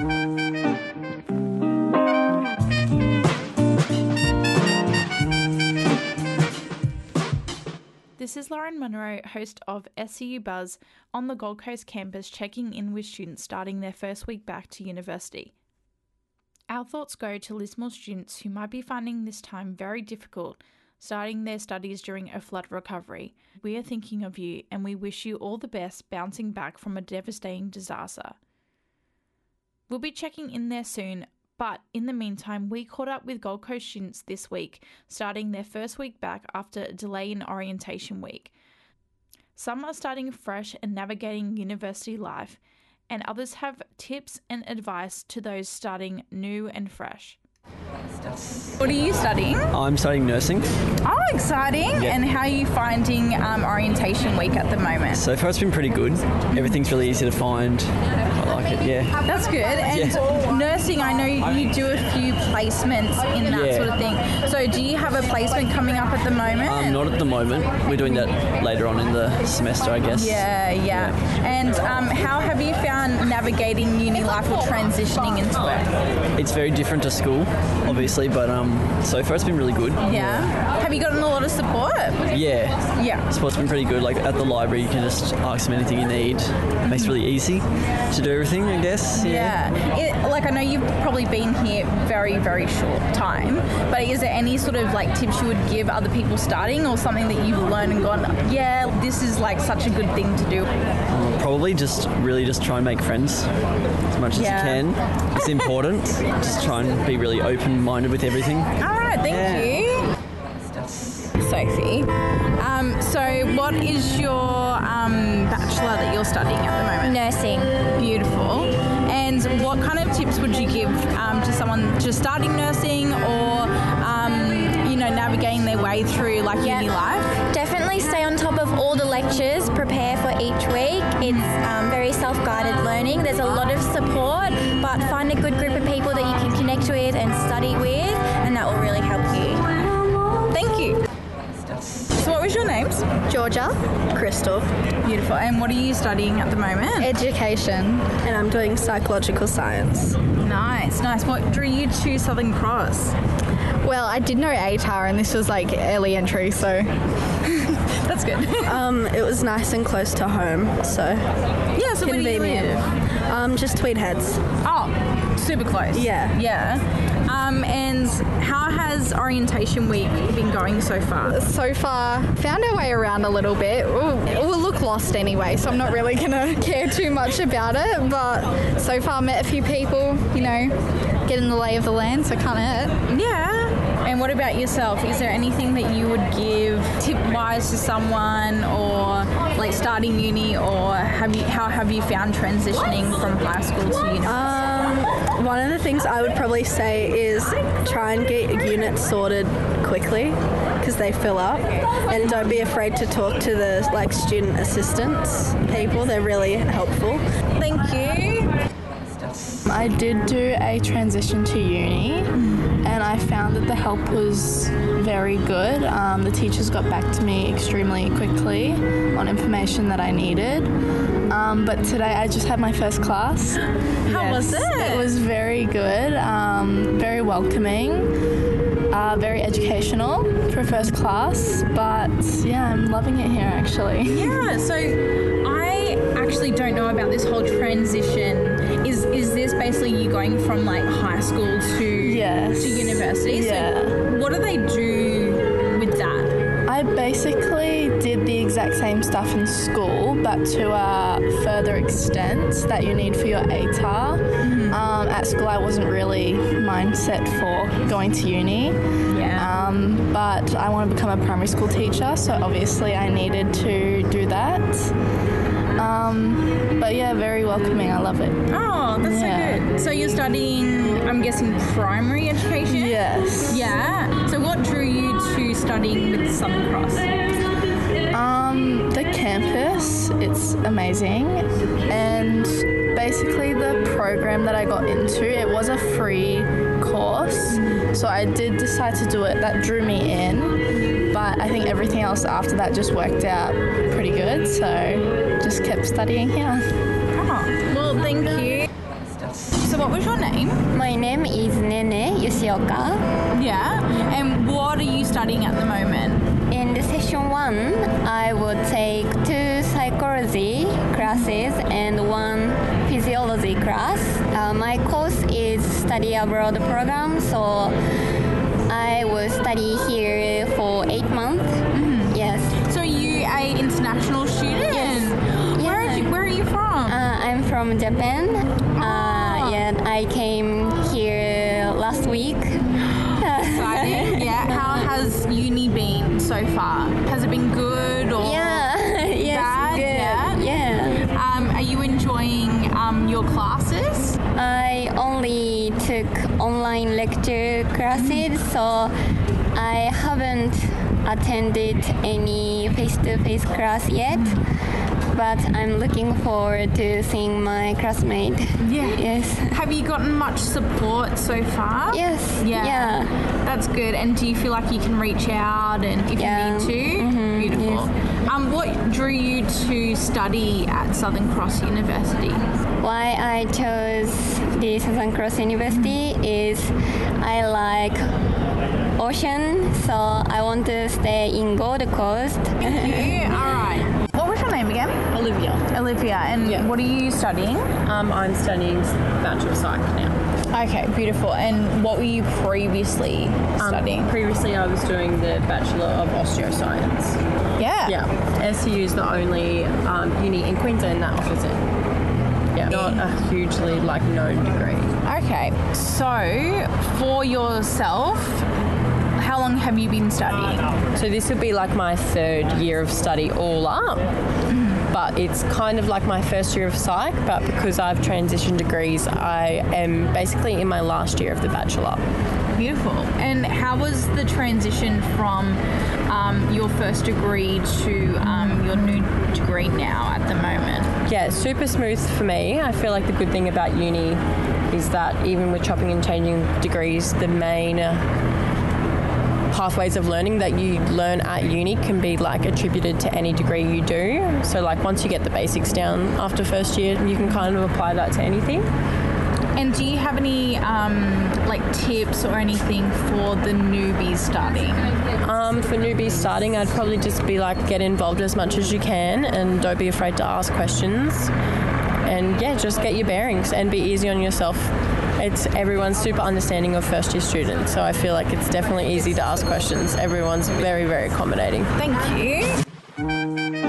This is Lauren Munro, host of SCU Buzz on the Gold Coast campus, checking in with students starting their first week back to university. Our thoughts go to Lismore students who might be finding this time very difficult, starting their studies during a flood recovery. We are thinking of you and we wish you all the best bouncing back from a devastating disaster. We'll be checking in there soon, but in the meantime, we caught up with Gold Coast students this week, starting their first week back after a delay in orientation week. Some are starting fresh and navigating university life, and others have tips and advice to those starting new and fresh. What are you studying? I'm studying nursing. Oh, exciting! And how are you finding um, orientation week at the moment? So far, it's been pretty good. Everything's really easy to find. I like it, yeah. That's good. And Yeah. nursing, I know you do a few placements in that Yeah. sort of thing. So, do you have a placement coming up at the moment? Um, not at the moment. We're doing that later on in the semester, I guess. yeah, yeah. And um, how have you found navigating uni life or transitioning into it? It's very different to school, obviously, but um, so far it's been really good. Yeah. Have you gotten a lot of support? Yeah. Yeah. Support's been pretty good. Like at the library, you can just ask them anything you need. It makes it really easy to do everything, I guess. Yeah. It, like I know you've probably been here very, very short time, but is there any sort of like tips you would give other people starting or something that you've learned and gone, yeah, this is like such a good thing to do? Probably just really just try and make friends as much as Yeah. you can. It's important. just try and be really open-minded with everything. All right, thank Yeah. you. Sophie. Um, so, what is your um, bachelor that you're studying at the moment? Nursing. Beautiful. And what kind of tips would you give um, to someone just starting nursing or, um, you know, navigating their way through like Yeah. uni life? Definitely stay on top of all the lectures, prepare for each week. It's um, very self guided learning. There's a lot of support, but find a good group of Georgia. Crystal. Beautiful. And what are you studying at the moment? Education. And I'm doing psychological science. nice, nice. What drew you to Southern Cross? Well, I did know ATAR and this was like early entry, so That's good. Um, it was nice and close to home, so yeah, so where do you live? Um, just Tweed Heads. Oh, super close. Yeah. Yeah. Um, and how has orientation week been going so far? so far found our way around a little bit. We'll, we'll look lost anyway, so I'm not really gonna care too much about it. But so far met a few people, you know, getting the lay of the land, so can't hurt. Yeah. And what about yourself? Is there anything that you would give tip wise to someone or like starting uni or have you how have you found transitioning from high school to uni? Um, one of the things I would probably say is try and get units sorted quickly because they fill up, and don't be afraid to talk to the like student assistants people. They're really helpful. Thank you. I did do a transition to uni and I found that the help was very good. Um, the teachers got back to me extremely quickly on information that I needed. Um, but today I just had my first class. How was it? It was very good, um, very welcoming, uh, very educational for first class. But yeah, I'm loving it here actually. Yeah, so I actually don't know about this whole transition. Is is this basically you going from like high school to Yes. to university? Yeah. So what do they do with that? I basically did the exact same stuff in school, but to a further extent that you need for your ATAR. Um, at school, I wasn't really mindset for going to uni. Yeah. Um, but I want to become a primary school teacher, so obviously I needed to do that. Um, but yeah, very welcoming. I love it. oh, that's yeah. so good. So you're studying, I'm guessing, primary education. Yes. Yeah. So what drew you to studying with Southern Cross? Um, the campus, it's amazing. And basically the program that I got into, it was a free course. So I did decide to do it. That drew me in. But I think everything else after that just worked out pretty good. So just kept studying here. Oh, well, thank you. What was your name? My name is Nene Yoshioka. Yeah. And what are you studying at the moment? In the session one, I would take two psychology classes and one physiology class. Uh, my course is study abroad program, so I will study here for eight months. Yes. So are you a international student? Yes. Where, are you, where are you from? Uh, I'm from Japan. I came here last week. Exciting. yeah. How has uni been so far? Has it been good or? Yeah, yes, Bad, good. yeah? yeah. Um, are you enjoying um, your classes? I only took online lecture classes, so I haven't attended any face-to-face class yet. But I'm looking forward to seeing my classmate. Yeah. Yes. Have you gotten much support so far? Yes. Yeah. Yeah. That's good. And do you feel like you can reach out and if Yeah. you need to? Mhm, Beautiful. Um, what drew you to study at Southern Cross University? Why I chose the Southern Cross University is I like ocean, so I want to stay in Gold Coast. Yeah, all right. Your name again? Olivia. Olivia. And Yeah. what are you studying? Um, I'm studying Bachelor of Psych now. Okay, beautiful. And what were you previously Um, studying? Previously, I was doing the Bachelor of Osteoscience. yeah. Yeah. SCU is the only um, uni in Queensland that offers it. Yeah. Not a hugely like known degree. Okay. So, for yourself, have you been studying? So this would be like my third year of study all up. But it's kind of like my first year of psych, but because I've transitioned degrees, I am basically in my last year of the bachelor. Beautiful. And how was the transition from um, your first degree to um, your new degree now at the moment? Yeah, super smooth for me. I feel like the good thing about uni is that even with chopping and changing degrees, the main pathways of learning that you learn at uni can be like attributed to any degree you do. So like once you get the basics down after first year, you can kind of apply that to anything. And do you have any um, like tips or anything for the newbies starting? Um, for newbies starting, I'd probably just be like get involved as much as you can and don't be afraid to ask questions. And yeah, just get your bearings and be easy on yourself. It's everyone's super understanding of first year students, so I feel like it's definitely easy to ask questions. Everyone's very, very accommodating. Thank you.